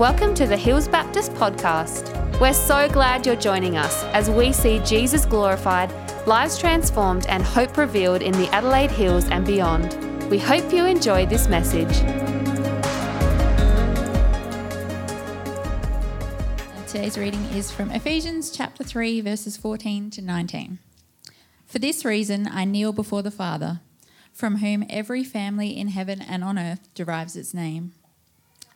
Welcome to the Hills Baptist Podcast. We're so glad you're joining us as we see Jesus glorified, lives transformed, and hope revealed in the Adelaide Hills and beyond. We hope you enjoy this message. Today's reading is from Ephesians chapter 3, verses 14 to 19. For this reason, I kneel before the Father, from whom every family in heaven and on earth derives its name.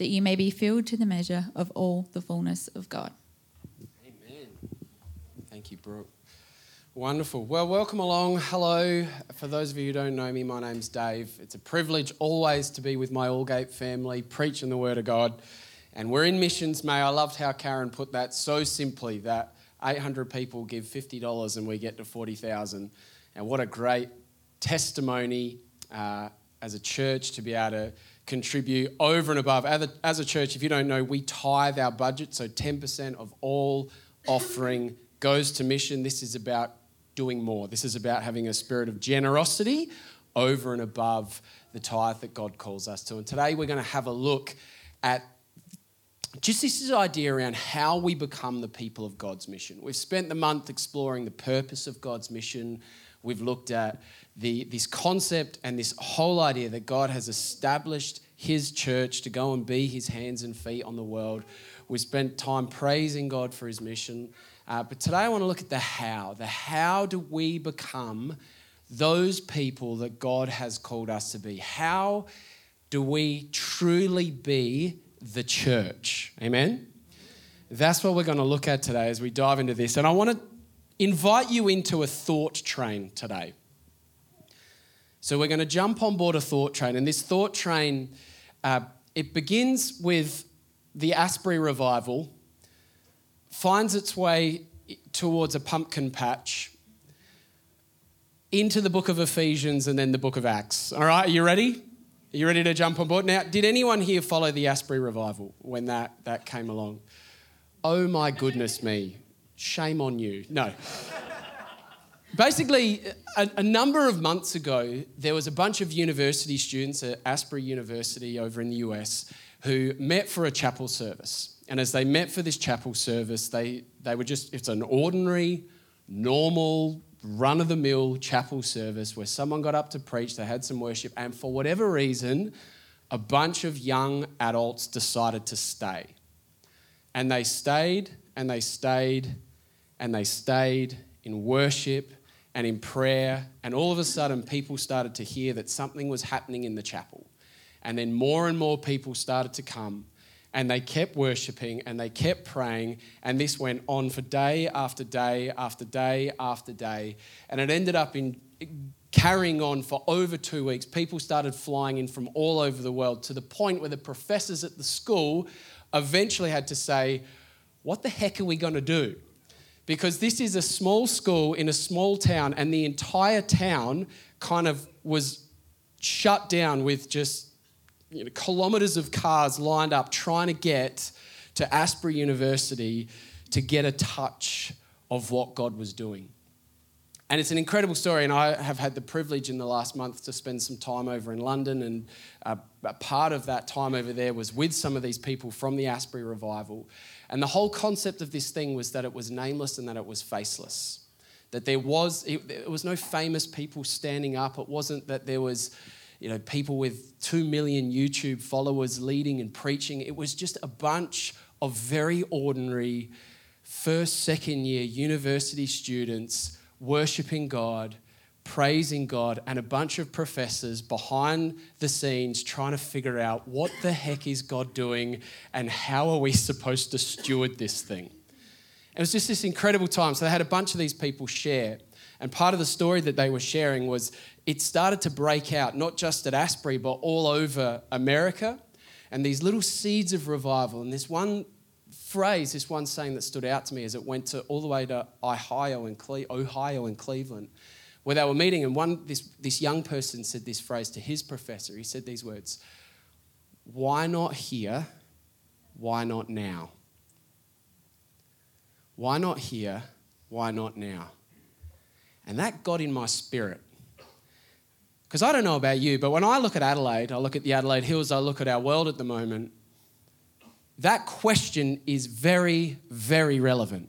that you may be filled to the measure of all the fullness of God. Amen. Thank you, Brooke. Wonderful. Well, welcome along. Hello. For those of you who don't know me, my name's Dave. It's a privilege always to be with my Aldgate family, preaching the Word of God. And we're in missions, May. I loved how Karen put that so simply that 800 people give $50 and we get to 40,000. And what a great testimony uh, as a church to be able to contribute over and above. As a, church, if you don't know, we tithe our budget, so 10% of all offering goes to mission. This is about doing more. This is about having a spirit of generosity over and above the tithe that God calls us to. And today we're going to have a look at just this idea around how we become the people of God's mission. We've spent the month exploring the purpose of God's mission. We've looked at the, this concept and this whole idea that God has established His church to go and be His hands and feet on the world. We spent time praising God for His mission. Uh, but today I want to look at the how. The how do we become those people that God has called us to be? How do we truly be the church? Amen? That's what we're going to look at today as we dive into this. And I want to invite you into a thought train today. So we're going to jump on board a thought train, and this thought train uh, it begins with the Asbury revival, finds its way towards a pumpkin patch, into the book of Ephesians, and then the book of Acts. All right, are you ready? Are you ready to jump on board? Now, did anyone here follow the Asbury revival when that, that came along? Oh my goodness me. Shame on you. No. Basically, a, a, number of months ago, there was a bunch of university students at Asbury University over in the US who met for a chapel service. And as they met for this chapel service, they, they were just, it's an ordinary, normal, run of the mill chapel service where someone got up to preach, they had some worship, and for whatever reason, a bunch of young adults decided to stay. And they stayed and they stayed and they stayed in worship and in prayer. And all of a sudden, people started to hear that something was happening in the chapel. And then more and more people started to come. And they kept worshiping and they kept praying. And this went on for day after day after day after day. And it ended up in carrying on for over two weeks. People started flying in from all over the world to the point where the professors at the school eventually had to say, What the heck are we going to do? Because this is a small school in a small town, and the entire town kind of was shut down with just you know, kilometers of cars lined up trying to get to Asbury University to get a touch of what God was doing. And it's an incredible story, and I have had the privilege in the last month to spend some time over in London. And a, part of that time over there was with some of these people from the Asbury Revival. And the whole concept of this thing was that it was nameless and that it was faceless. That there was, it, was no famous people standing up. It wasn't that there was, you know, people with two million YouTube followers leading and preaching. It was just a bunch of very ordinary first, second year university students worshiping God praising God, and a bunch of professors behind the scenes trying to figure out what the heck is God doing and how are we supposed to steward this thing. It was just this incredible time. So they had a bunch of these people share. And part of the story that they were sharing was it started to break out, not just at Asbury, but all over America. And these little seeds of revival. And this one phrase, this one saying that stood out to me as it went to all the way to Ohio and, Cle- Ohio and Cleveland, where they were meeting, and one this, this young person said this phrase to his professor. He said these words, "Why not here? Why not now? Why not here? Why not now?" And that got in my spirit. Because I don't know about you, but when I look at Adelaide, I look at the Adelaide Hills, I look at our world at the moment, that question is very, very relevant.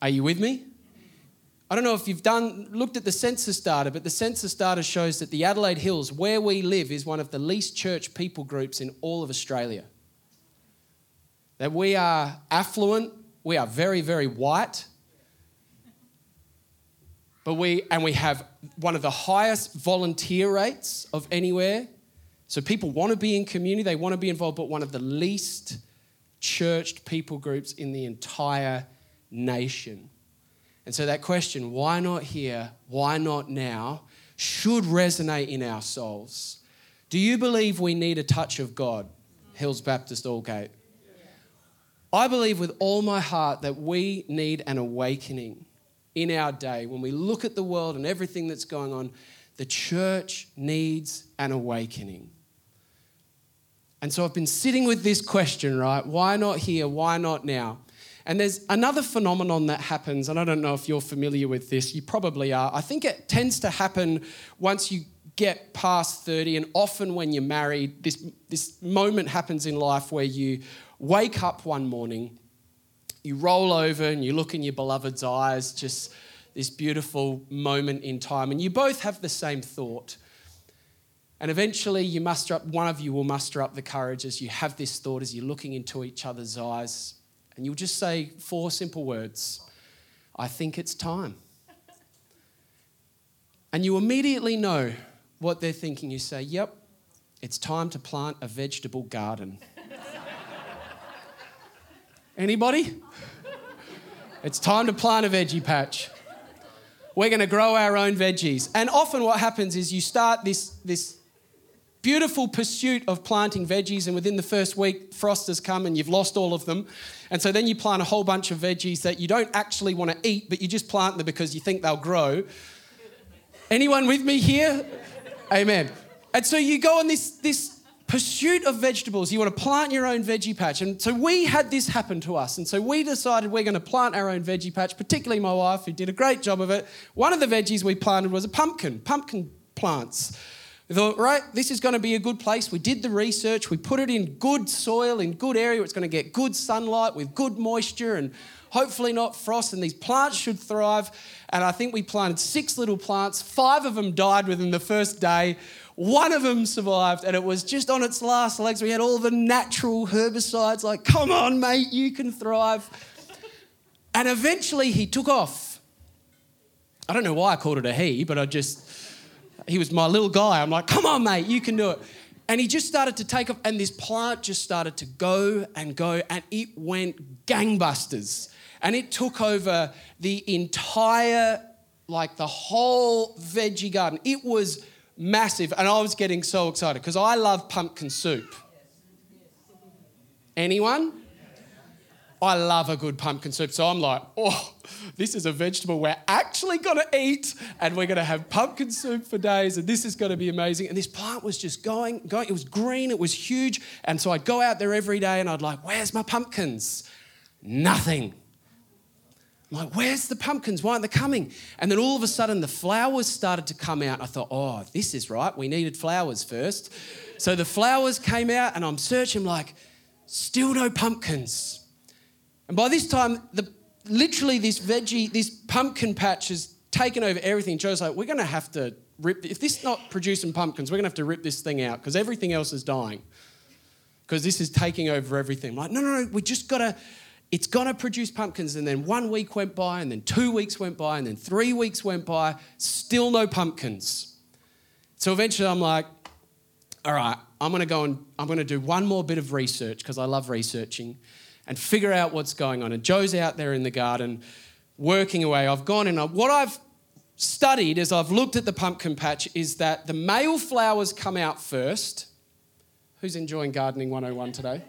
Are you with me? I don't know if you've done looked at the census data, but the census data shows that the Adelaide Hills, where we live, is one of the least church people groups in all of Australia. That we are affluent, we are very, very white, but we, and we have one of the highest volunteer rates of anywhere. So people want to be in community, they want to be involved, but one of the least churched people groups in the entire nation. And so that question, why not here, why not now, should resonate in our souls. Do you believe we need a touch of God, Hills Baptist Aldgate. I believe with all my heart that we need an awakening in our day, when we look at the world and everything that's going on, the church needs an awakening. And so I've been sitting with this question, right? Why not here? Why not now? And there's another phenomenon that happens, and I don't know if you're familiar with this, you probably are. I think it tends to happen once you get past 30, and often when you're married, this, this moment happens in life where you wake up one morning you roll over and you look in your beloved's eyes, just this beautiful moment in time, and you both have the same thought. And eventually, you muster up, one of you will muster up the courage as you have this thought, as you're looking into each other's eyes, and you'll just say four simple words I think it's time. And you immediately know what they're thinking. You say, Yep, it's time to plant a vegetable garden. Anybody? It's time to plant a veggie patch. We're going to grow our own veggies. And often what happens is you start this, this beautiful pursuit of planting veggies, and within the first week, frost has come and you've lost all of them. And so then you plant a whole bunch of veggies that you don't actually want to eat, but you just plant them because you think they'll grow. Anyone with me here? Amen. And so you go on this, this pursuit of vegetables. You want to plant your own veggie patch. And so we had this happen to us. And so we decided we're going to plant our own veggie patch, particularly my wife, who did a great job of it. One of the veggies we planted was a pumpkin, pumpkin plants. Thought, right, this is going to be a good place. We did the research. We put it in good soil, in good area. It's going to get good sunlight with good moisture and hopefully not frost. And these plants should thrive. And I think we planted six little plants. Five of them died within the first day. One of them survived, and it was just on its last legs. We had all the natural herbicides, like, come on, mate, you can thrive. And eventually he took off. I don't know why I called it a he, but I just, he was my little guy. I'm like, come on, mate, you can do it. And he just started to take off, and this plant just started to go and go, and it went gangbusters. And it took over the entire, like the whole veggie garden. It was massive, and I was getting so excited because I love pumpkin soup. Anyone? I love a good pumpkin soup. So I'm like, oh, this is a vegetable we're actually going to eat, and we're going to have pumpkin soup for days, and this is going to be amazing. And this plant was just going, going. It was green, it was huge. And so I'd go out there every day and I'd like, where's my pumpkins? Nothing. I'm like, where's the pumpkins? Why aren't they coming? And then all of a sudden, the flowers started to come out. I thought, oh, this is right. We needed flowers first. So the flowers came out, and I'm searching, like, still no pumpkins. And by this time, the, literally, this veggie, this pumpkin patch has taken over everything. Joe's like, we're going to have to rip, if this is not producing pumpkins, we're going to have to rip this thing out because everything else is dying. Because this is taking over everything. I'm like, no, no, no, we just got to it's going to produce pumpkins. And then one week went by, and then two weeks went by, and then three weeks went by, still no pumpkins. So eventually I'm like, all right, I'm going to go and I'm going to do one more bit of research because I love researching and figure out what's going on. And Joe's out there in the garden working away. I've gone and what I've studied as I've looked at the pumpkin patch is that the male flowers come out first. Who's enjoying gardening 101 today?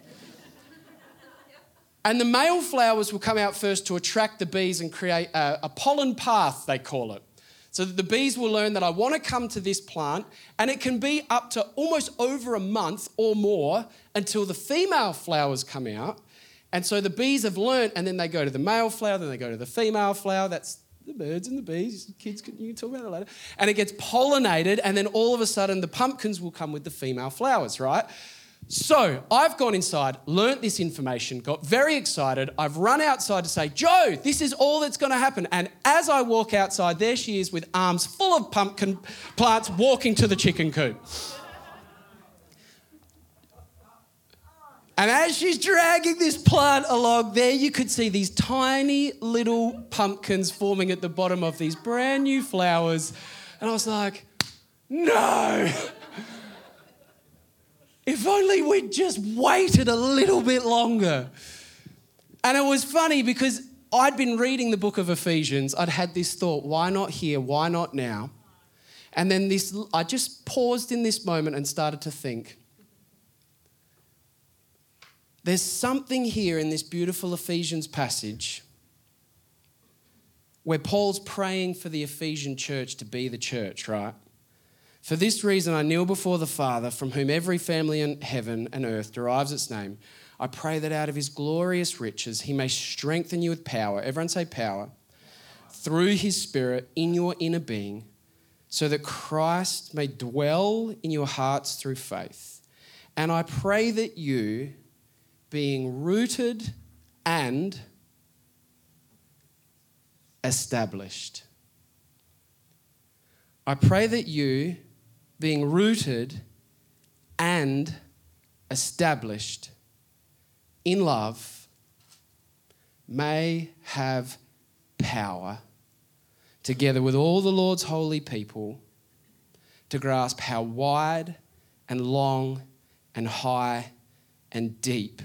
And the male flowers will come out first to attract the bees and create a, a pollen path, they call it. So that the bees will learn that I want to come to this plant, and it can be up to almost over a month or more until the female flowers come out. And so the bees have learned, and then they go to the male flower, then they go to the female flower. That's the birds and the bees. Kids, can, you can talk about that later. And it gets pollinated, and then all of a sudden the pumpkins will come with the female flowers, right? So I've gone inside, learnt this information, got very excited. I've run outside to say, Joe, this is all that's going to happen. And as I walk outside, there she is with arms full of pumpkin plants walking to the chicken coop. And as she's dragging this plant along, there you could see these tiny little pumpkins forming at the bottom of these brand new flowers. And I was like, no. If only we'd just waited a little bit longer. And it was funny because I'd been reading the book of Ephesians. I'd had this thought why not here? Why not now? And then this, I just paused in this moment and started to think. There's something here in this beautiful Ephesians passage where Paul's praying for the Ephesian church to be the church, right? For this reason, I kneel before the Father, from whom every family in heaven and earth derives its name. I pray that out of his glorious riches, he may strengthen you with power. Everyone say power. Through his Spirit in your inner being, so that Christ may dwell in your hearts through faith. And I pray that you, being rooted and established, I pray that you, being rooted and established in love may have power, together with all the Lord's holy people, to grasp how wide and long and high and deep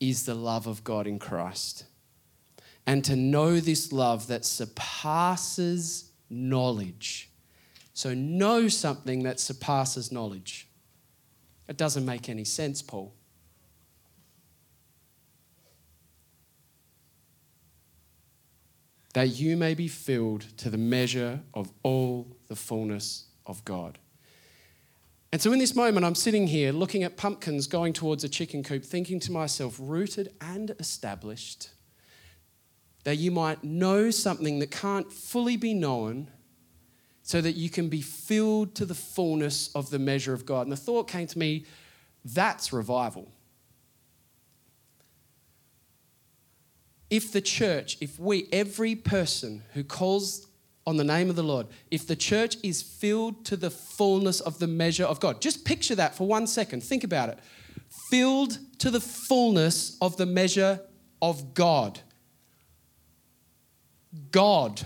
is the love of God in Christ. And to know this love that surpasses knowledge so know something that surpasses knowledge. It doesn't make any sense, Paul. That you may be filled to the measure of all the fullness of God. And so, in this moment, I'm sitting here looking at pumpkins going towards a chicken coop, thinking to myself, rooted and established, that you might know something that can't fully be known so that you can be filled to the fullness of the measure of God. And the thought came to me that's revival. If the church, if we, every person who calls on the name of the Lord, if the church is filled to the fullness of the measure of God, just picture that for one second. Think about it. Filled to the fullness of the measure of God. God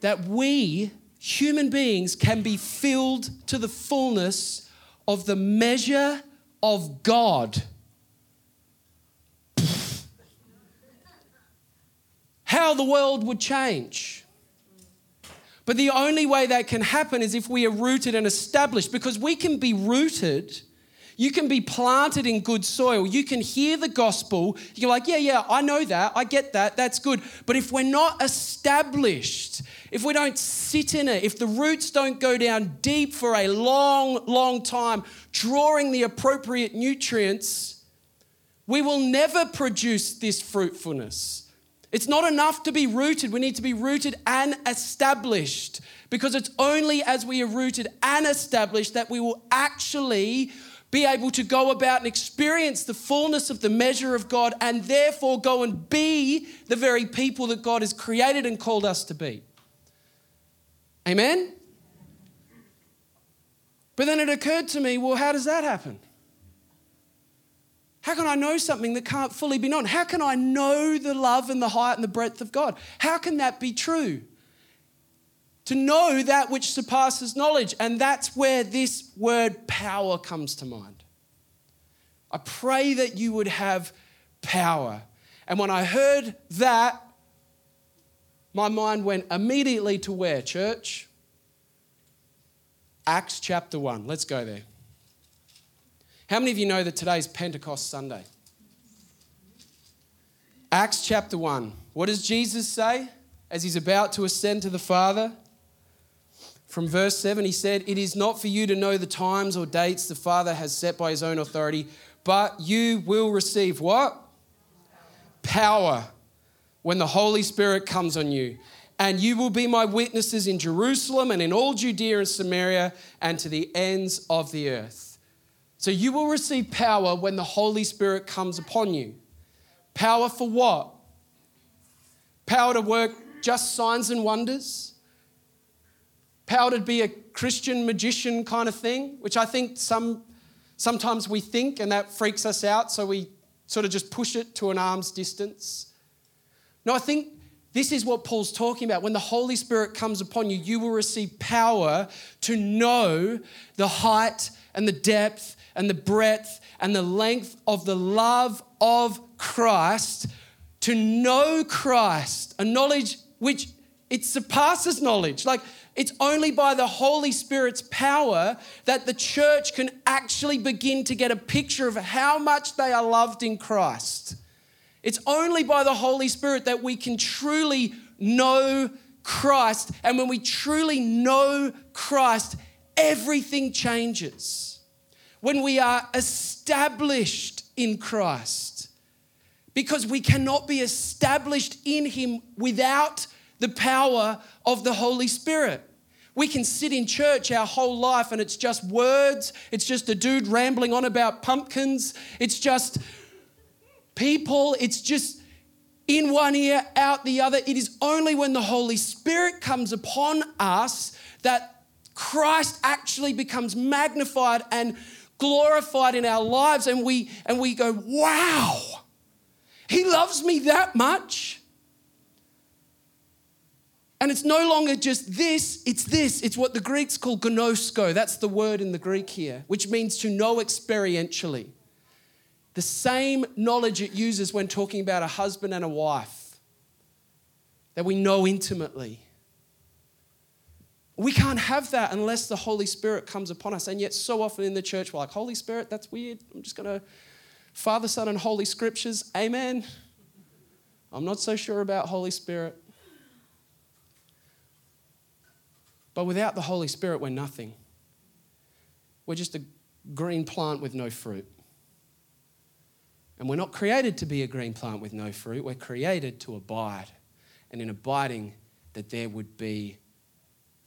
that we, human beings, can be filled to the fullness of the measure of God. How the world would change. But the only way that can happen is if we are rooted and established, because we can be rooted you can be planted in good soil. You can hear the gospel. You're like, yeah, yeah, I know that. I get that. That's good. But if we're not established, if we don't sit in it, if the roots don't go down deep for a long, long time, drawing the appropriate nutrients, we will never produce this fruitfulness. It's not enough to be rooted. We need to be rooted and established because it's only as we are rooted and established that we will actually be able to go about and experience the fullness of the measure of God and therefore go and be the very people that God has created and called us to be. Amen? But then it occurred to me well, how does that happen? How can I know something that can't fully be known? How can I know the love and the height and the breadth of God? How can that be true? to know that which surpasses knowledge. And that's where this word power comes to mind. I pray that you would have power. And when I heard that, my mind went immediately to where, church? Acts chapter 1. Let's go there. How many of you know that today's Pentecost Sunday? Acts chapter 1. What does Jesus say as he's about to ascend to the Father? From verse 7, he said, It is not for you to know the times or dates the Father has set by his own authority, but you will receive what? Power when the Holy Spirit comes on you. And you will be my witnesses in Jerusalem and in all Judea and Samaria and to the ends of the earth. So you will receive power when the Holy Spirit comes upon you. Power for what? Power to work just signs and wonders? Power to be a Christian magician kind of thing, which I think some, sometimes we think and that freaks us out, so we sort of just push it to an arm's distance. No, I think this is what Paul's talking about. When the Holy Spirit comes upon you, you will receive power to know the height and the depth and the breadth and the length of the love of Christ, to know Christ, a knowledge which it surpasses knowledge. Like it's only by the Holy Spirit's power that the church can actually begin to get a picture of how much they are loved in Christ. It's only by the Holy Spirit that we can truly know Christ. And when we truly know Christ, everything changes. When we are established in Christ, because we cannot be established in Him without the power of the Holy Spirit. We can sit in church our whole life and it's just words, it's just a dude rambling on about pumpkins, it's just people. It's just in one ear, out the other. It is only when the Holy Spirit comes upon us that Christ actually becomes magnified and glorified in our lives and we and we go, "Wow. He loves me that much." And it's no longer just this, it's this. It's what the Greeks call gnosko. That's the word in the Greek here, which means to know experientially the same knowledge it uses when talking about a husband and a wife that we know intimately. We can't have that unless the Holy Spirit comes upon us. And yet, so often in the church, we're like, Holy Spirit, that's weird. I'm just going to Father, Son, and Holy Scriptures. Amen. I'm not so sure about Holy Spirit. But without the Holy Spirit, we're nothing. We're just a green plant with no fruit. And we're not created to be a green plant with no fruit. We're created to abide. And in abiding, that there would be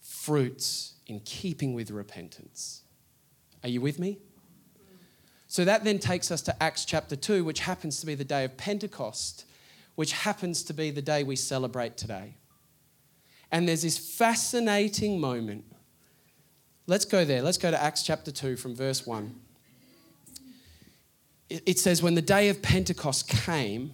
fruits in keeping with repentance. Are you with me? So that then takes us to Acts chapter 2, which happens to be the day of Pentecost, which happens to be the day we celebrate today. And there's this fascinating moment. Let's go there. Let's go to Acts chapter 2 from verse 1 it says, when the day of Pentecost came,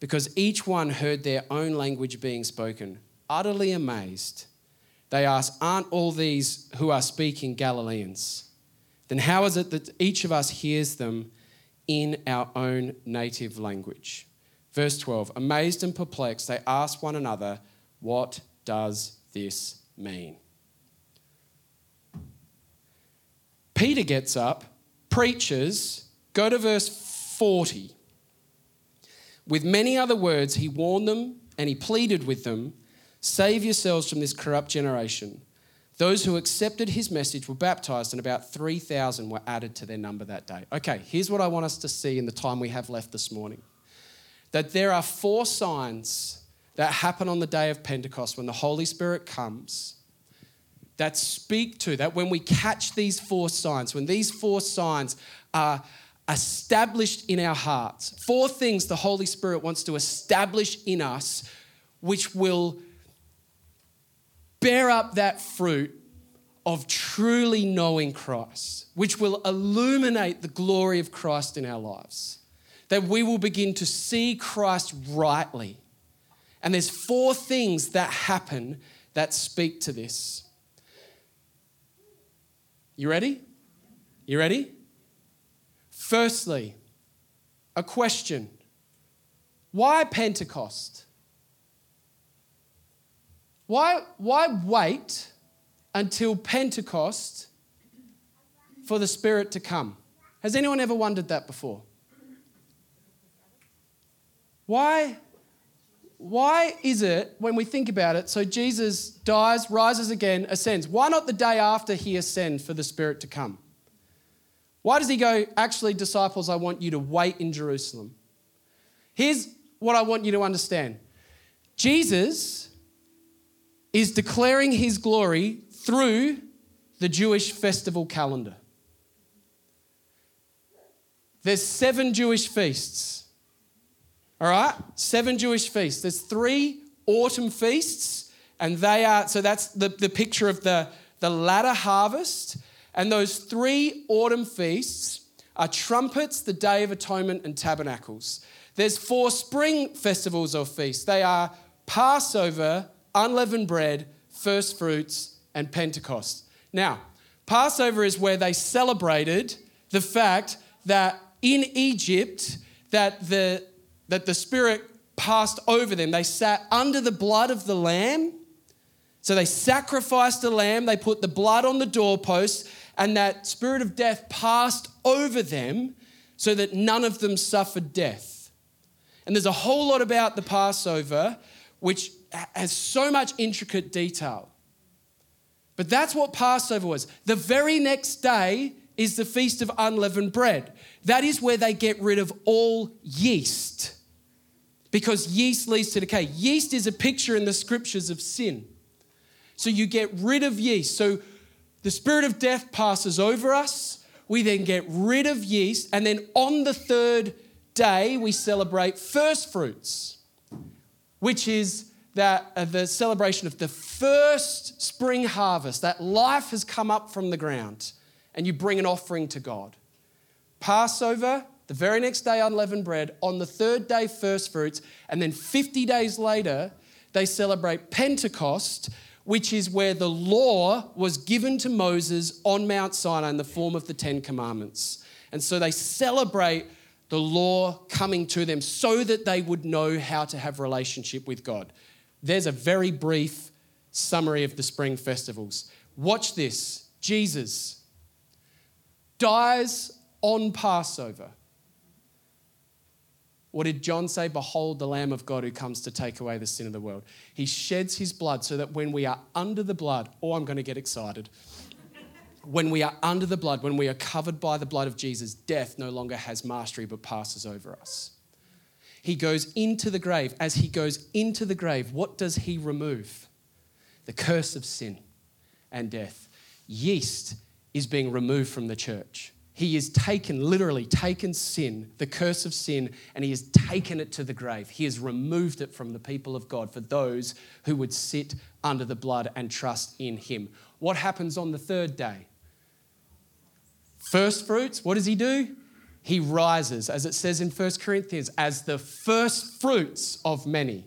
because each one heard their own language being spoken. Utterly amazed, they asked, Aren't all these who are speaking Galileans? Then how is it that each of us hears them in our own native language? Verse 12 Amazed and perplexed, they asked one another, What does this mean? Peter gets up, preaches, Go to verse 40. With many other words, he warned them and he pleaded with them Save yourselves from this corrupt generation. Those who accepted his message were baptized, and about 3,000 were added to their number that day. Okay, here's what I want us to see in the time we have left this morning that there are four signs that happen on the day of Pentecost when the Holy Spirit comes that speak to, that when we catch these four signs, when these four signs are established in our hearts. Four things the Holy Spirit wants to establish in us, which will bear up that fruit of truly knowing Christ, which will illuminate the glory of Christ in our lives. that we will begin to see Christ rightly. And there's four things that happen that speak to this. You ready? You ready? Firstly, a question Why Pentecost? Why, why wait until Pentecost for the Spirit to come? Has anyone ever wondered that before? Why, why is it, when we think about it, so Jesus dies, rises again, ascends? Why not the day after he ascends for the Spirit to come? Why does he go, actually, disciples, I want you to wait in Jerusalem? Here's what I want you to understand Jesus is declaring his glory through the Jewish festival calendar. There's seven Jewish feasts. All right? Seven Jewish feasts. There's three autumn feasts, and they are, so that's the, the picture of the, the latter harvest. And those three autumn feasts are trumpets, the Day of Atonement, and tabernacles. There's four spring festivals or feasts. They are Passover, unleavened bread, first fruits, and Pentecost. Now, Passover is where they celebrated the fact that in Egypt that the, that the Spirit passed over them. They sat under the blood of the Lamb. So they sacrificed the lamb, they put the blood on the doorpost, and that spirit of death passed over them so that none of them suffered death. And there's a whole lot about the Passover which has so much intricate detail. But that's what Passover was. The very next day is the Feast of Unleavened Bread. That is where they get rid of all yeast because yeast leads to decay. Yeast is a picture in the scriptures of sin. So you get rid of yeast. So the spirit of death passes over us. We then get rid of yeast. And then on the third day, we celebrate first fruits, which is that uh, the celebration of the first spring harvest, that life has come up from the ground, and you bring an offering to God. Passover, the very next day, unleavened bread. On the third day, first fruits. And then 50 days later, they celebrate Pentecost, which is where the law was given to Moses on Mount Sinai in the form of the Ten Commandments. And so they celebrate the law coming to them so that they would know how to have relationship with God. There's a very brief summary of the spring festivals. Watch this. Jesus dies on Passover. What did John say? Behold, the Lamb of God who comes to take away the sin of the world. He sheds his blood so that when we are under the blood, oh, I'm going to get excited. when we are under the blood, when we are covered by the blood of Jesus, death no longer has mastery but passes over us. He goes into the grave. As he goes into the grave, what does he remove? The curse of sin and death. Yeast is being removed from the church. He has taken, literally taken sin, the curse of sin, and he has taken it to the grave. He has removed it from the people of God for those who would sit under the blood and trust in him. What happens on the third day? First fruits, what does he do? He rises, as it says in 1 Corinthians, as the first fruits of many.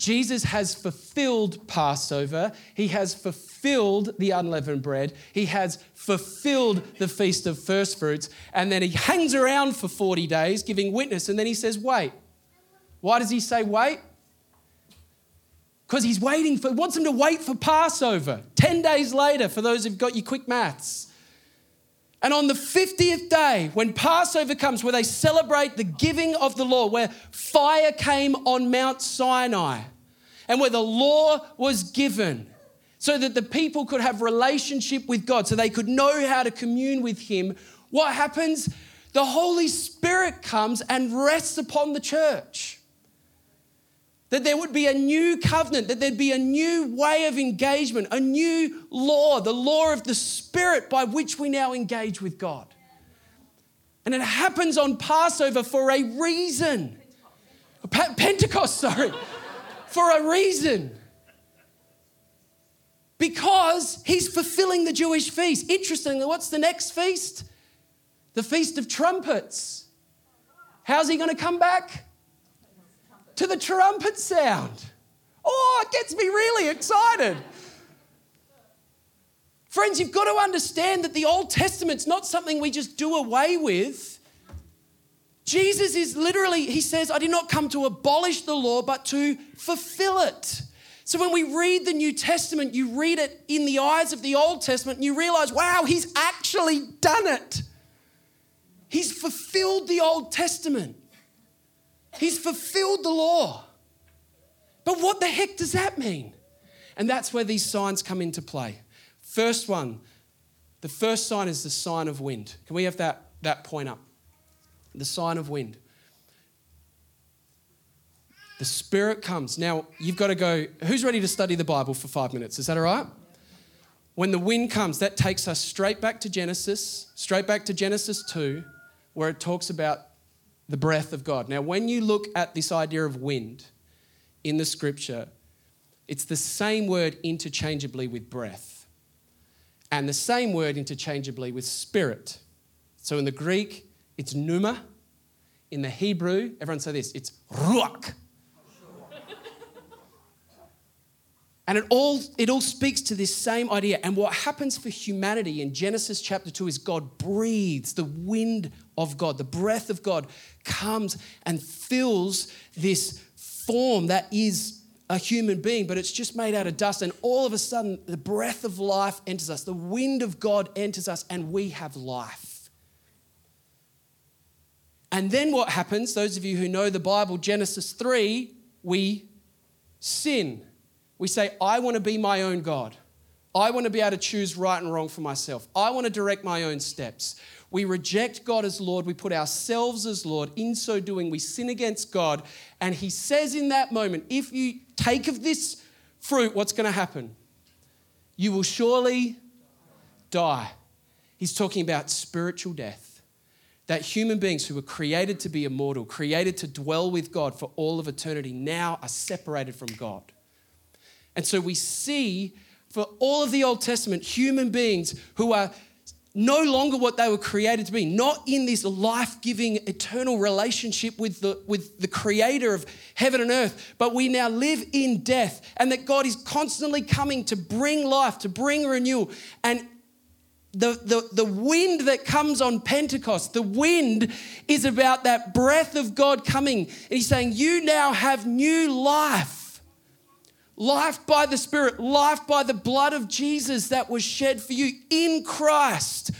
Jesus has fulfilled Passover. He has fulfilled the unleavened bread. He has fulfilled the feast of first fruits. And then he hangs around for 40 days giving witness. And then he says, Wait. Why does he say wait? Because he's waiting for, wants them to wait for Passover. 10 days later, for those who've got your quick maths. And on the 50th day, when Passover comes, where they celebrate the giving of the law, where fire came on Mount Sinai, and where the law was given, so that the people could have relationship with God, so they could know how to commune with Him, what happens? The Holy Spirit comes and rests upon the church that there would be a new covenant, that there'd be a new way of engagement, a new law, the law of the Spirit by which we now engage with God. And it happens on Passover for a reason. Pentecost, sorry, for a reason. Because he's fulfilling the Jewish feast. Interestingly, what's the next feast? The Feast of Trumpets. How's he going to come back? To the trumpet sound. Oh, it gets me really excited. Friends, you've got to understand that the Old Testament's not something we just do away with. Jesus is literally, he says, I did not come to abolish the law, but to fulfill it. So when we read the New Testament, you read it in the eyes of the Old Testament and you realize, wow, he's actually done it. He's fulfilled the Old Testament, he's fulfilled the law. But what the heck does that mean? And that's where these signs come into play. First one, the first sign is the sign of wind. Can we have that, that point up? The sign of wind. The Spirit comes. Now, you've got to go. Who's ready to study the Bible for five minutes? Is that all right? When the wind comes, that takes us straight back to Genesis, straight back to Genesis 2, where it talks about the breath of God. Now, when you look at this idea of wind in the scripture, it's the same word interchangeably with breath and the same word interchangeably with spirit. So in the Greek, it's pneuma. In the Hebrew, everyone say this, it's ruach. And it all, it all speaks to this same idea. And what happens for humanity in Genesis chapter 2 is God breathes, the wind of God, the breath of God comes and fills this form that is a human being, but it's just made out of dust. And all of a sudden, the breath of life enters us, the wind of God enters us, and we have life. And then what happens, those of you who know the Bible, Genesis 3, we sin. We say, I want to be my own God. I want to be able to choose right and wrong for myself. I want to direct my own steps. We reject God as Lord. We put ourselves as Lord. In so doing, we sin against God. And He says in that moment, if you take of this fruit, what's going to happen? You will surely die. He's talking about spiritual death. That human beings who were created to be immortal, created to dwell with God for all of eternity, now are separated from God. And so we see for all of the Old Testament human beings who are no longer what they were created to be, not in this life giving eternal relationship with the, with the creator of heaven and earth, but we now live in death, and that God is constantly coming to bring life, to bring renewal. And the, the, the wind that comes on Pentecost, the wind is about that breath of God coming. And He's saying, You now have new life life by the Spirit, life by the blood of Jesus that was shed for you in Christ.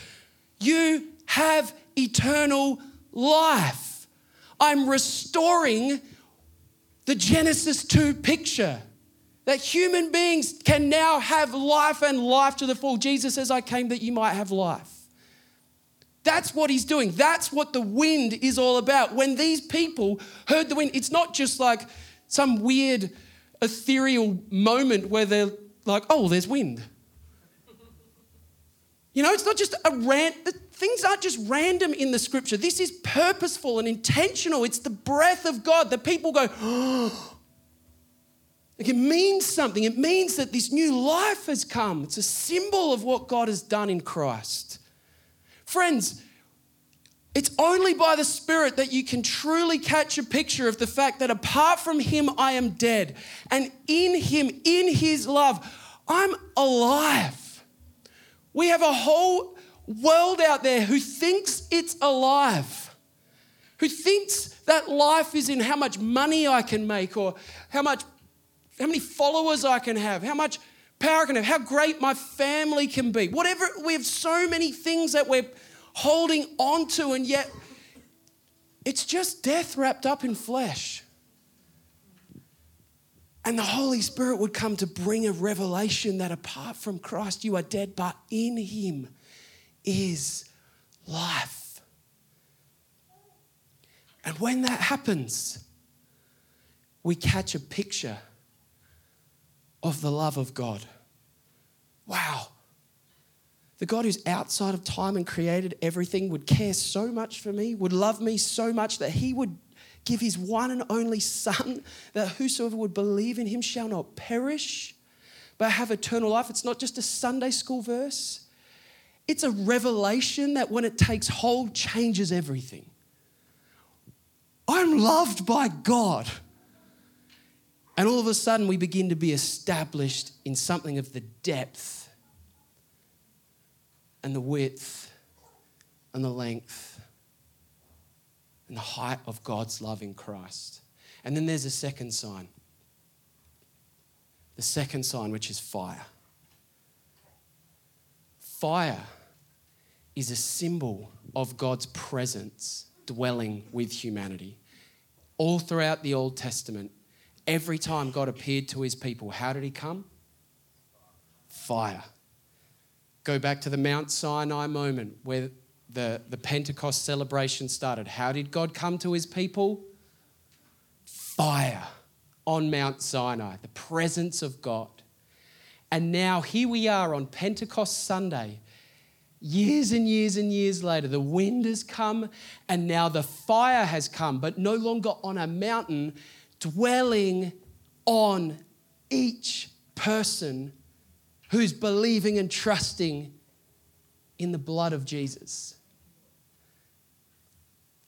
You have eternal life. I'm restoring the Genesis 2 picture that human beings can now have life and life to the full. Jesus says, I came that you might have life. That's what he's doing. That's what the wind is all about. When these people heard the wind, it's not just like some weird ethereal moment where they're like, oh, there's wind. You know, it's not just a rant. Things aren't just random in the scripture. This is purposeful and intentional. It's the breath of God that people go, oh. Like it means something. It means that this new life has come. It's a symbol of what God has done in Christ. Friends, it's only by the Spirit that you can truly catch a picture of the fact that apart from Him, I am dead. And in Him, in His love, I'm alive. We have a whole world out there who thinks it's alive, who thinks that life is in how much money I can make or how much how many followers I can have, how much power I can have, how great my family can be. Whatever, we have so many things that we're holding on to, and yet it's just death wrapped up in flesh. And the Holy Spirit would come to bring a revelation that apart from Christ, you are dead, but in Him is life. And when that happens, we catch a picture of the love of God. Wow, the God who's outside of time and created everything would care so much for me, would love me so much that he would give his one and only Son, that whosoever would believe in him shall not perish, but have eternal life. It's not just a Sunday school verse, it's a revelation that when it takes hold, changes everything. I'm loved by God. And all of a sudden, we begin to be established in something of the depth and the width and the length and the height of God's love in Christ. And then there's a second sign. The second sign, which is fire. Fire is a symbol of God's presence dwelling with humanity. All throughout the Old Testament, every time God appeared to his people, how did he come? Fire. Go back to the Mount Sinai moment where the, the Pentecost celebration started. How did God come to his people? Fire on Mount Sinai, the presence of God. And now here we are on Pentecost Sunday, years and years and years later. The wind has come and now the fire has come, but no longer on a mountain, dwelling on each person who's believing and trusting in the blood of Jesus.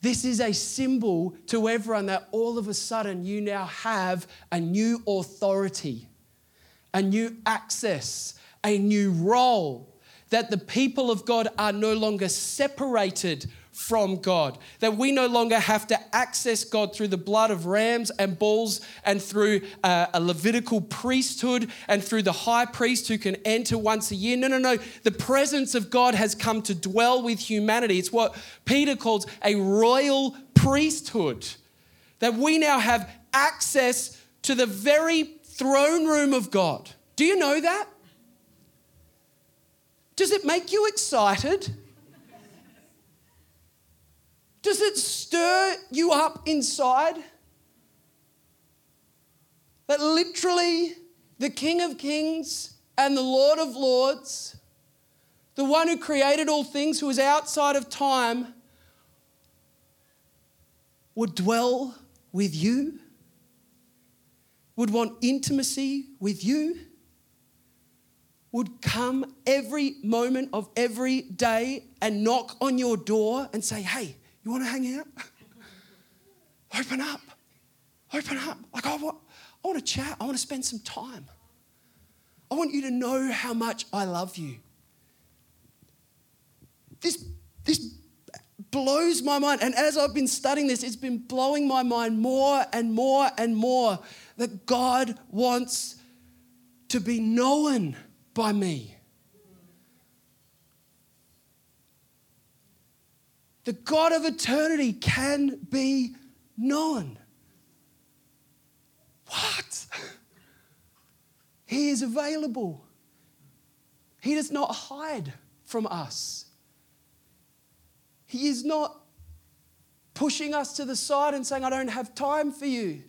This is a symbol to everyone that all of a sudden you now have a new authority, a new access, a new role, that the people of God are no longer separated from God. That we no longer have to access God through the blood of rams and bulls and through uh, a Levitical priesthood and through the high priest who can enter once a year. No, no, no. The presence of God has come to dwell with humanity. It's what Peter calls a royal priesthood. That we now have access to the very throne room of God. Do you know that? Does it make you excited? Does it stir you up inside? That literally the King of Kings and the Lord of Lords, the one who created all things, who is outside of time, would dwell with you, would want intimacy with you, would come every moment of every day and knock on your door and say, Hey, you want to hang out? Open up. Open up. Like, I want, I want to chat. I want to spend some time. I want you to know how much I love you. This, this blows my mind. And as I've been studying this, it's been blowing my mind more and more and more that God wants to be known by me. The God of eternity can be known. What? He is available. He does not hide from us. He is not pushing us to the side and saying, I don't have time for you.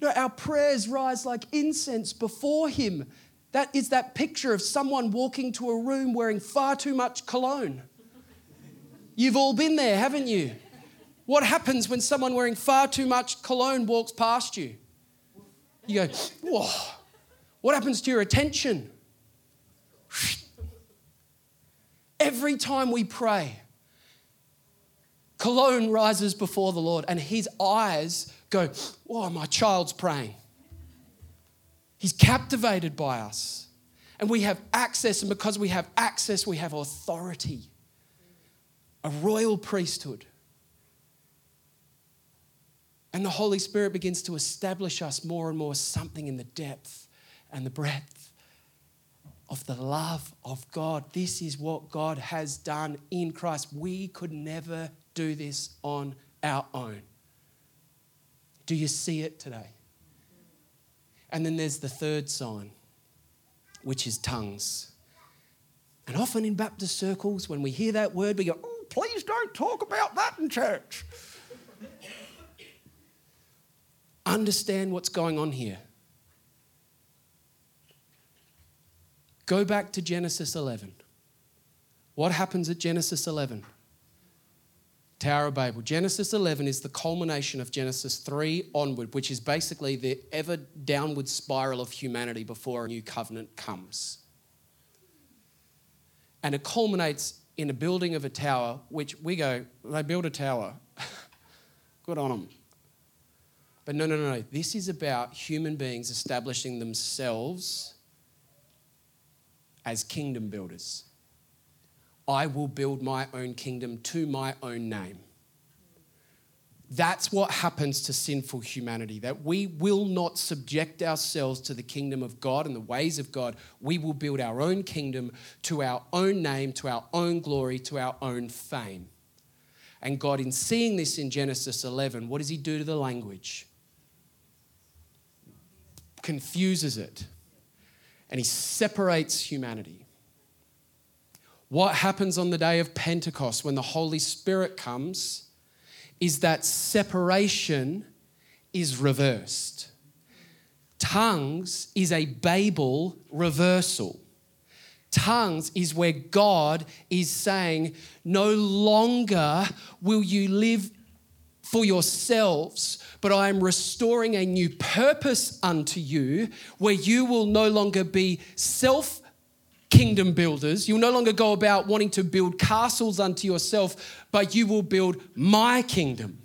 No, our prayers rise like incense before Him. That is that picture of someone walking to a room wearing far too much cologne. You've all been there, haven't you? What happens when someone wearing far too much cologne walks past you? You go, whoa. What happens to your attention? Every time we pray, cologne rises before the Lord and his eyes go, oh, my child's praying. He's captivated by us. And we have access, and because we have access, we have authority a royal priesthood. And the Holy Spirit begins to establish us more and more something in the depth and the breadth of the love of God. This is what God has done in Christ. We could never do this on our own. Do you see it today? And then there's the third sign, which is tongues. And often in Baptist circles, when we hear that word, we go, please don't talk about that in church. Understand what's going on here. Go back to Genesis 11. What happens at Genesis 11? Tower of Babel. Genesis 11 is the culmination of Genesis 3 onward, which is basically the ever downward spiral of humanity before a new covenant comes. And it culminates in a building of a tower, which we go, they build a tower. Good on them. But no, no, no, no. This is about human beings establishing themselves as kingdom builders. I will build my own kingdom to my own name. That's what happens to sinful humanity, that we will not subject ourselves to the kingdom of God and the ways of God. We will build our own kingdom to our own name, to our own glory, to our own fame. And God, in seeing this in Genesis 11, what does He do to the language? Confuses it. And He separates humanity. What happens on the day of Pentecost when the Holy Spirit comes? Is that separation is reversed. Tongues is a Babel reversal. Tongues is where God is saying, No longer will you live for yourselves, but I am restoring a new purpose unto you where you will no longer be self kingdom builders. You'll no longer go about wanting to build castles unto yourself, but you will build my kingdom.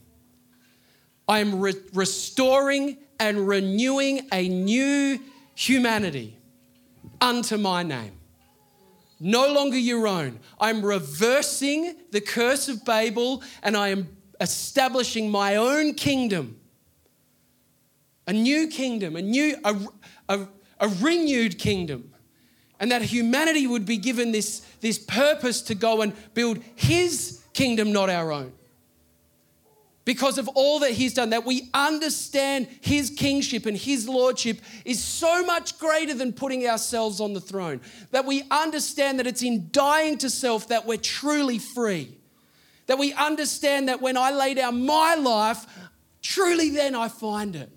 I am re- restoring and renewing a new humanity unto my name. No longer your own. I'm reversing the curse of Babel and I am establishing my own kingdom. A new kingdom, a new, a, a, a renewed kingdom and that humanity would be given this, this purpose to go and build his kingdom, not our own. Because of all that he's done, that we understand his kingship and his lordship is so much greater than putting ourselves on the throne. That we understand that it's in dying to self that we're truly free. That we understand that when I lay down my life, truly then I find it.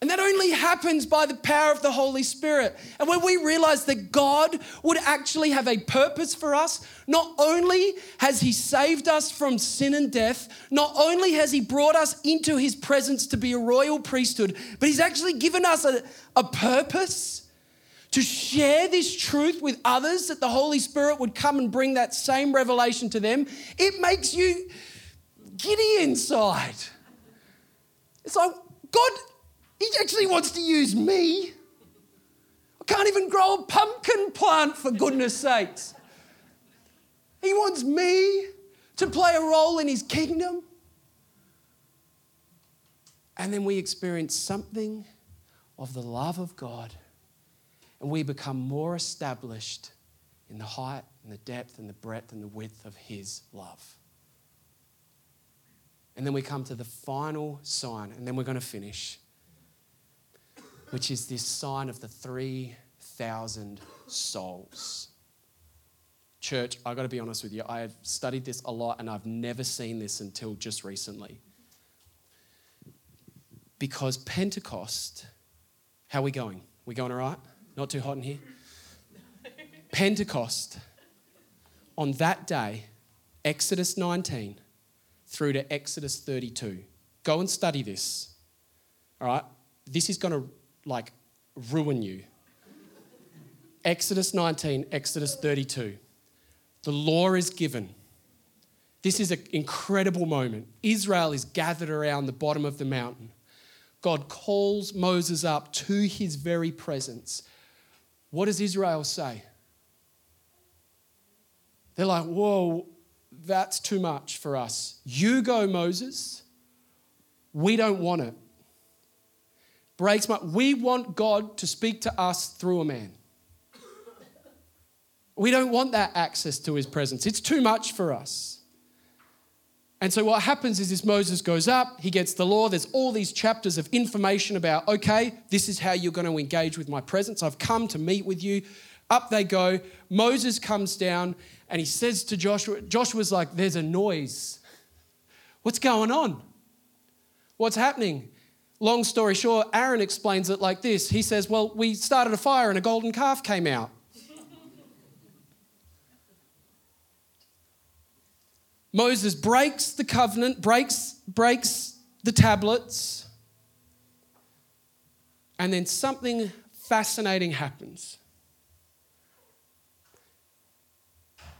And that only happens by the power of the Holy Spirit. And when we realize that God would actually have a purpose for us, not only has He saved us from sin and death, not only has He brought us into His presence to be a royal priesthood, but He's actually given us a, a purpose to share this truth with others, that the Holy Spirit would come and bring that same revelation to them. It makes you giddy inside. It's like, God he actually wants to use me. I can't even grow a pumpkin plant, for goodness sakes. He wants me to play a role in his kingdom. And then we experience something of the love of God, and we become more established in the height and the depth and the breadth and the width of his love. And then we come to the final sign, and then we're going to finish which is this sign of the 3,000 souls. Church, I've got to be honest with you, I have studied this a lot and I've never seen this until just recently. Because Pentecost, how are we going? We going all right? Not too hot in here? Pentecost, on that day, Exodus 19 through to Exodus 32. Go and study this. All right? This is going to like ruin you. Exodus 19, Exodus 32. The law is given. This is an incredible moment. Israel is gathered around the bottom of the mountain. God calls Moses up to his very presence. What does Israel say? They're like, whoa, that's too much for us. You go, Moses. We don't want it breaks my. We want God to speak to us through a man. We don't want that access to his presence. It's too much for us. And so what happens is this Moses goes up, he gets the law, there's all these chapters of information about, okay, this is how you're going to engage with my presence. I've come to meet with you. Up they go. Moses comes down and he says to Joshua, Joshua's like, there's a noise. What's going on? What's happening? Long story short, Aaron explains it like this. He says, Well, we started a fire and a golden calf came out. Moses breaks the covenant, breaks, breaks the tablets, and then something fascinating happens.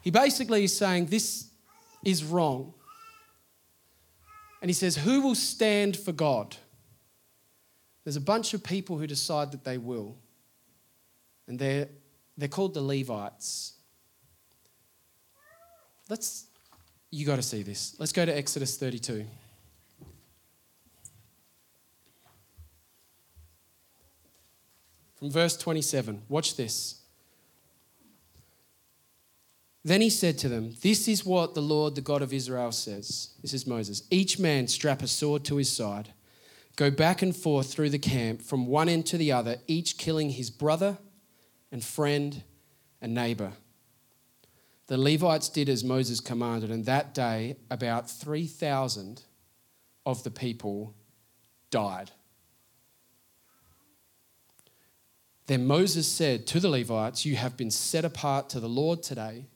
He basically is saying, This is wrong. And he says, Who will stand for God? There's a bunch of people who decide that they will. And they're, they're called the Levites. Let's, you got to see this. Let's go to Exodus 32. From verse 27, watch this. Then he said to them, This is what the Lord, the God of Israel, says. This is Moses. Each man strap a sword to his side, go back and forth through the camp from one end to the other, each killing his brother and friend and neighbor. The Levites did as Moses commanded, and that day about 3,000 of the people died. Then Moses said to the Levites, You have been set apart to the Lord today,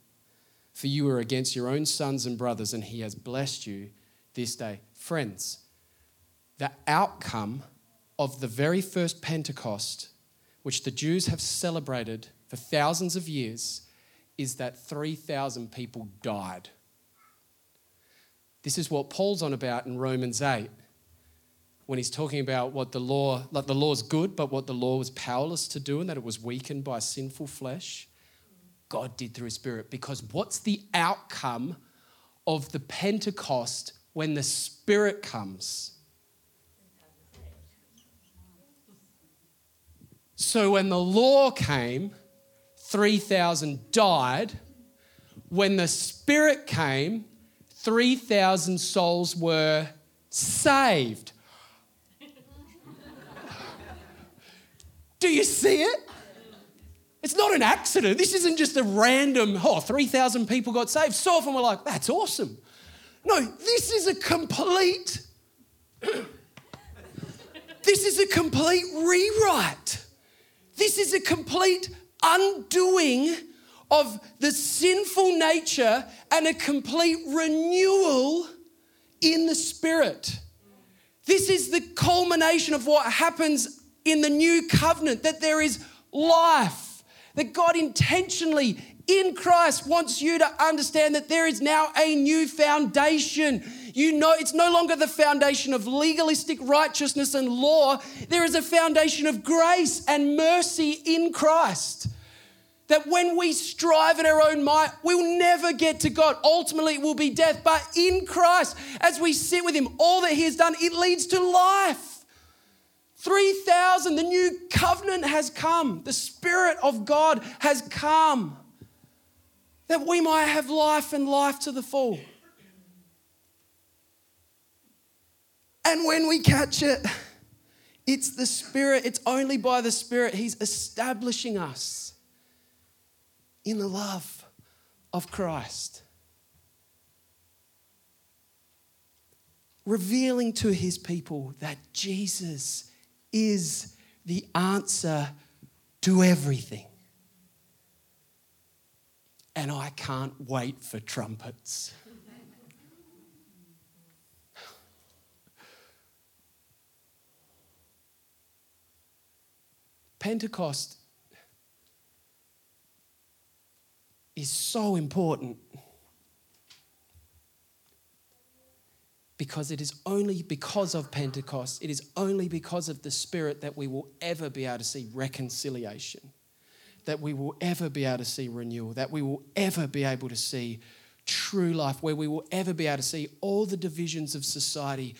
for you are against your own sons and brothers, and he has blessed you this day. Friends, the outcome of the very first Pentecost, which the Jews have celebrated for thousands of years, is that 3,000 people died. This is what Paul's on about in Romans 8 when he's talking about what the law, like the law is good, but what the law was powerless to do and that it was weakened by sinful flesh, God did through his spirit. Because what's the outcome of the Pentecost when the spirit comes? So when the law came, 3,000 died. When the spirit came, 3,000 souls were saved. Do you see it? It's not an accident. This isn't just a random, oh, 3,000 people got saved. So often we're like, that's awesome. No, this is a complete, this is a complete rewrite. This is a complete undoing of the sinful nature and a complete renewal in the spirit. This is the culmination of what happens in the new covenant that there is life, that God intentionally in Christ wants you to understand that there is now a new foundation. You know, it's no longer the foundation of legalistic righteousness and law. There is a foundation of grace and mercy in Christ. That when we strive in our own might, we'll never get to God. Ultimately, it will be death. But in Christ, as we sit with Him, all that He has done, it leads to life. 3,000, the new covenant has come. The Spirit of God has come that we might have life and life to the full. And when we catch it, it's the Spirit, it's only by the Spirit He's establishing us in the love of Christ. Revealing to His people that Jesus is the answer to everything. And I can't wait for trumpets. Pentecost is so important because it is only because of Pentecost, it is only because of the Spirit that we will ever be able to see reconciliation, that we will ever be able to see renewal, that we will ever be able to see true life, where we will ever be able to see all the divisions of society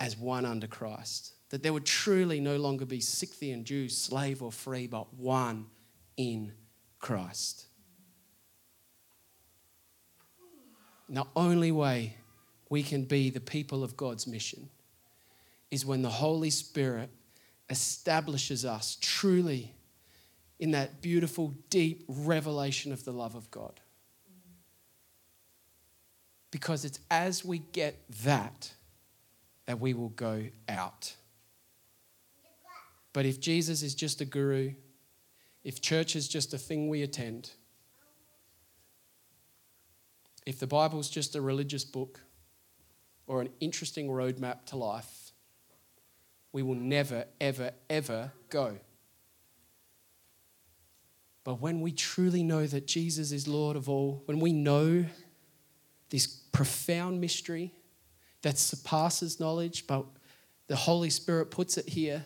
as one under Christ. That there would truly no longer be Scythian, Jew, slave, or free, but one in Christ. the only way we can be the people of God's mission is when the Holy Spirit establishes us truly in that beautiful, deep revelation of the love of God. Because it's as we get that that we will go out. But if Jesus is just a guru, if church is just a thing we attend, if the Bible's just a religious book or an interesting roadmap to life, we will never, ever, ever go. But when we truly know that Jesus is Lord of all, when we know this profound mystery that surpasses knowledge, but the Holy Spirit puts it here.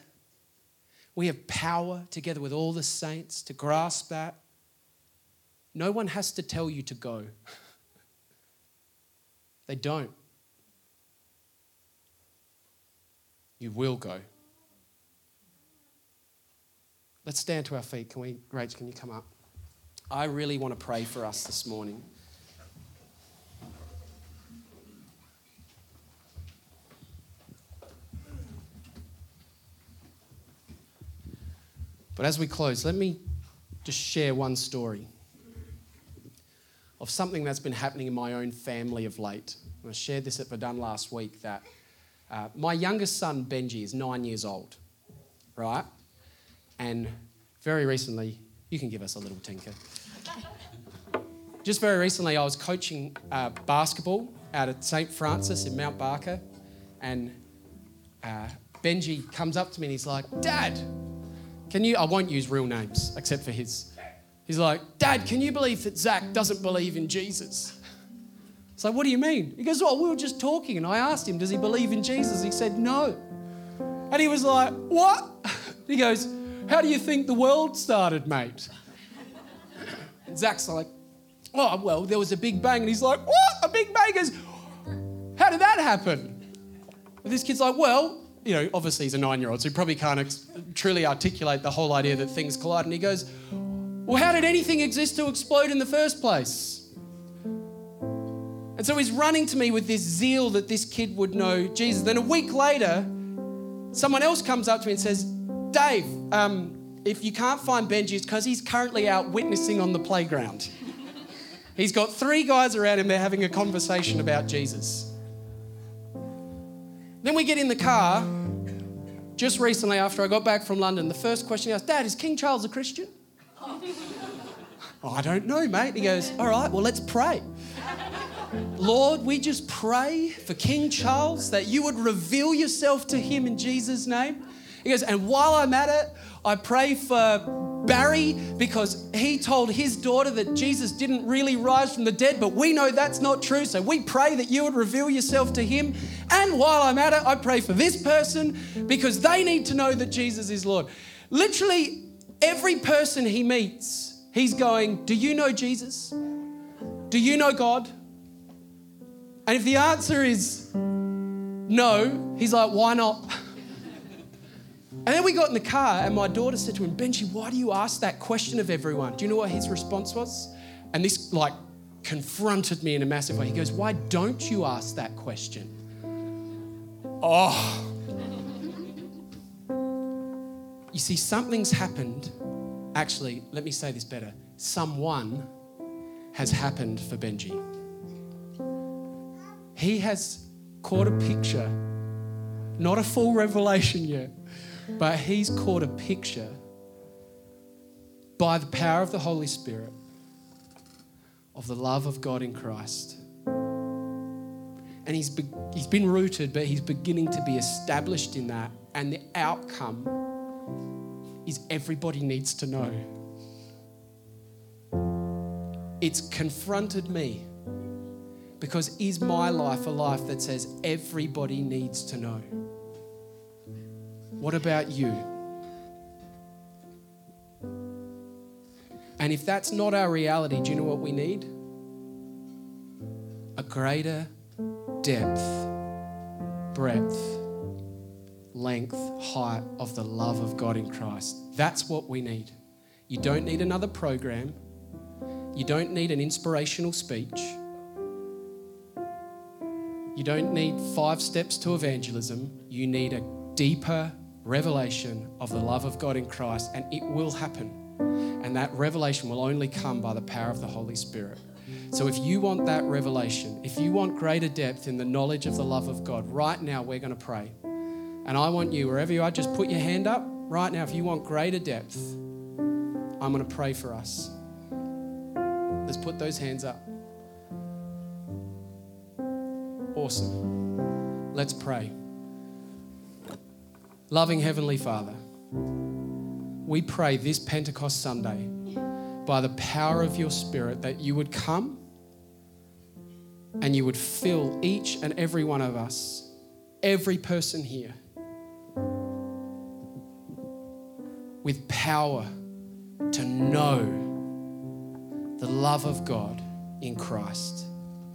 We have power together with all the saints to grasp that. No one has to tell you to go. they don't. You will go. Let's stand to our feet. Can we, Rach, can you come up? I really want to pray for us this morning. But as we close, let me just share one story of something that's been happening in my own family of late. I shared this at Verdun last week that uh, my youngest son, Benji, is nine years old, right? And very recently, you can give us a little tinker. Just very recently, I was coaching uh, basketball out at St. Francis in Mount Barker, and uh, Benji comes up to me and he's like, Dad, can you? I won't use real names except for his. He's like, Dad, can you believe that Zach doesn't believe in Jesus? It's like, what do you mean? He goes, Well, we were just talking, and I asked him, Does he believe in Jesus? He said, No. And he was like, What? He goes, How do you think the world started, mate? And Zach's like, Oh, well, there was a big bang. And he's like, What? A big bang? is, How did that happen? And this kid's like, Well, you know, obviously he's a nine year old, so he probably can't ex- truly articulate the whole idea that things collide. And he goes, Well, how did anything exist to explode in the first place? And so he's running to me with this zeal that this kid would know Jesus. Then a week later, someone else comes up to me and says, Dave, um, if you can't find Benji, it's because he's currently out witnessing on the playground. he's got three guys around him, they're having a conversation about Jesus. Then we get in the car. Just recently, after I got back from London, the first question he asked, Dad, is King Charles a Christian? oh, I don't know, mate. He goes, All right, well, let's pray. Lord, we just pray for King Charles that you would reveal yourself to him in Jesus' name. He goes, and while I'm at it, I pray for Barry because he told his daughter that Jesus didn't really rise from the dead, but we know that's not true. So we pray that you would reveal yourself to him. And while I'm at it, I pray for this person because they need to know that Jesus is Lord. Literally, every person he meets, he's going, Do you know Jesus? Do you know God? And if the answer is no, he's like, Why not? And then we got in the car, and my daughter said to him, Benji, why do you ask that question of everyone? Do you know what his response was? And this, like, confronted me in a massive way. He goes, Why don't you ask that question? Oh. You see, something's happened. Actually, let me say this better. Someone has happened for Benji. He has caught a picture, not a full revelation yet, but he's caught a picture by the power of the Holy Spirit of the love of God in Christ. And he's, be- he's been rooted, but he's beginning to be established in that. And the outcome is everybody needs to know. It's confronted me because is my life a life that says everybody needs to know? What about you? And if that's not our reality, do you know what we need? A greater depth, breadth, length, height of the love of God in Christ. That's what we need. You don't need another program. You don't need an inspirational speech. You don't need five steps to evangelism. You need a deeper revelation of the love of God in Christ, and it will happen. And that revelation will only come by the power of the Holy Spirit. So, if you want that revelation, if you want greater depth in the knowledge of the love of God, right now we're going to pray. And I want you, wherever you are, just put your hand up right now. If you want greater depth, I'm going to pray for us. Let's put those hands up. Awesome. Let's pray. Loving Heavenly Father, we pray this Pentecost Sunday by the power of your Spirit that you would come and you would fill each and every one of us, every person here, with power to know the love of God in Christ.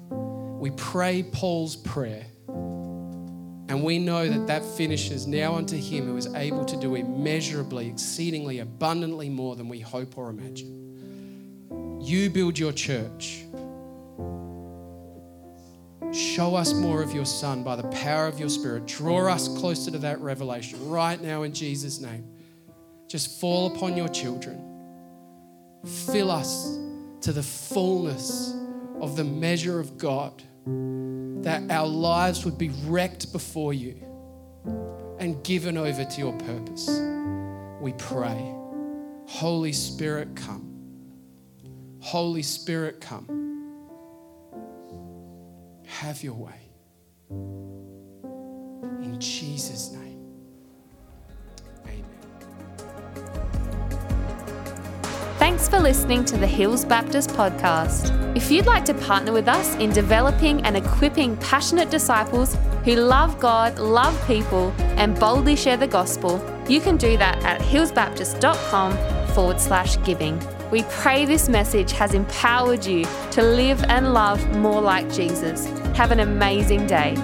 We pray Paul's prayer, and we know that that finishes now unto him who is able to do immeasurably, exceedingly, abundantly more than we hope or imagine. You build your church. Show us more of your Son by the power of your Spirit. Draw us closer to that revelation right now in Jesus' name. Just fall upon your children. Fill us to the fullness of the measure of God, that our lives would be wrecked before you and given over to your purpose. We pray. Holy Spirit, come. Holy Spirit, come. Have your way. In Jesus' name. Amen. Thanks for listening to the Hills Baptist podcast. If you'd like to partner with us in developing and equipping passionate disciples who love God, love people, and boldly share the gospel, you can do that at hillsbaptist.com forward slash giving. We pray this message has empowered you to live and love more like Jesus. Have an amazing day.